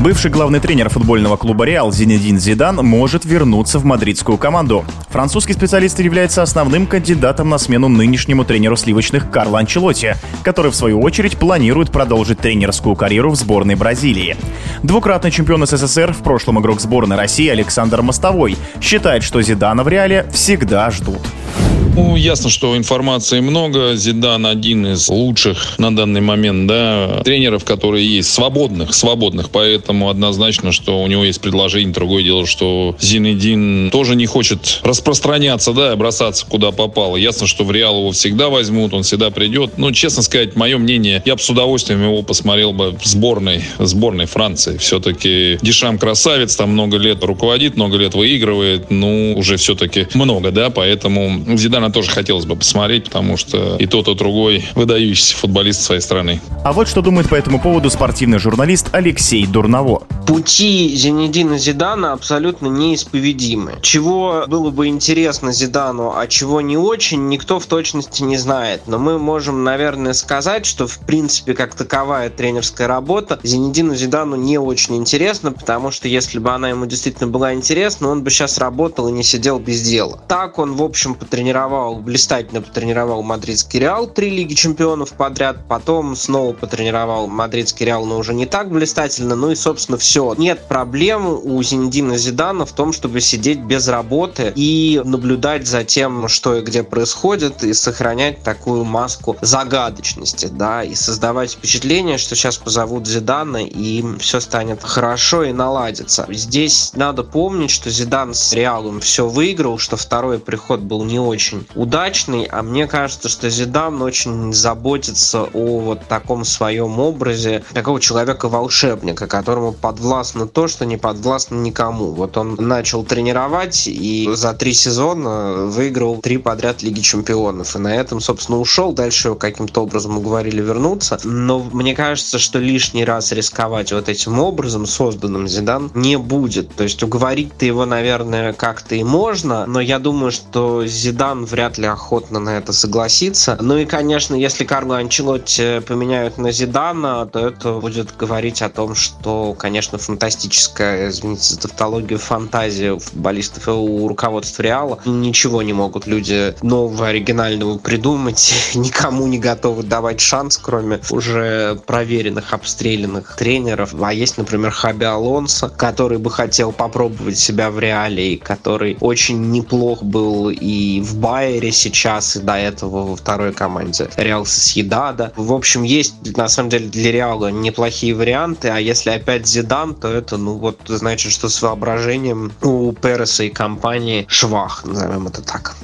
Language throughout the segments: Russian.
Бывший главный тренер футбольного клуба «Реал» Зинедин Зидан может вернуться в мадридскую команду. Французский специалист является основным кандидатом на смену нынешнему тренеру сливочных Карло Анчелотти, который, в свою очередь, планирует продолжить тренерскую карьеру в сборной Бразилии. Двукратный чемпион СССР, в прошлом игрок сборной России Александр Мостовой, считает, что Зидана в «Реале» всегда ждут. Ну, ясно, что информации много. Зидан один из лучших на данный момент, да, тренеров, которые есть, свободных, свободных. Поэтому однозначно, что у него есть предложение. Другое дело, что Зинедин тоже не хочет распространяться, да, бросаться куда попало. Ясно, что в Реал его всегда возьмут, он всегда придет. Но, честно сказать, мое мнение, я бы с удовольствием его посмотрел бы в сборной, сборной Франции. Все-таки Дишам красавец, там много лет руководит, много лет выигрывает. Ну, уже все-таки много, да, поэтому Зидана тоже хотелось бы посмотреть, потому что и тот, и другой выдающийся футболист своей страны. А вот что думает по этому поводу спортивный журналист Алексей Дурново. Пути Зинедина Зидана абсолютно неисповедимы. Чего было бы интересно Зидану, а чего не очень, никто в точности не знает. Но мы можем, наверное, сказать, что в принципе как таковая тренерская работа Зинедину Зидану не очень интересна, потому что если бы она ему действительно была интересна, он бы сейчас работал и не сидел без дела. Так он, в общем, потренировал блистательно потренировал мадридский Реал, три Лиги Чемпионов подряд, потом снова потренировал мадридский Реал, но уже не так блистательно, ну и, собственно, все. Нет проблем у Зиндина Зидана в том, чтобы сидеть без работы и наблюдать за тем, что и где происходит, и сохранять такую маску загадочности, да, и создавать впечатление, что сейчас позовут Зидана, и все станет хорошо и наладится. Здесь надо помнить, что Зидан с Реалом все выиграл, что второй приход был не очень удачный, а мне кажется, что Зидан очень заботится о вот таком своем образе такого человека-волшебника, которому подвластно то, что не подвластно никому. Вот он начал тренировать и за три сезона выиграл три подряд Лиги Чемпионов. И на этом, собственно, ушел. Дальше его каким-то образом уговорили вернуться. Но мне кажется, что лишний раз рисковать вот этим образом, созданным Зидан, не будет. То есть уговорить-то его, наверное, как-то и можно, но я думаю, что Зидан вряд ли охотно на это согласится. Ну и, конечно, если Карло Анчелотти поменяют на Зидана, то это будет говорить о том, что, конечно, фантастическая, извините за тавтологию, фантазия у футболистов и у руководства Реала. Ничего не могут люди нового, оригинального придумать, никому не готовы давать шанс, кроме уже проверенных, обстрелянных тренеров. А есть, например, Хаби Алонсо, который бы хотел попробовать себя в Реале, и который очень неплох был и в Байере, сейчас и до этого во второй команде Реал Сосьедада. В общем, есть на самом деле для Реала неплохие варианты, а если опять Зидан, то это, ну вот, значит, что с воображением у Переса и компании швах, назовем это так.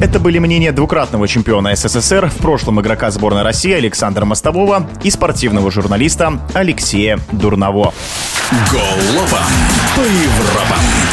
Это были мнения двукратного чемпиона СССР, в прошлом игрока сборной России Александра Мостового и спортивного журналиста Алексея Дурново. Голова по Европам.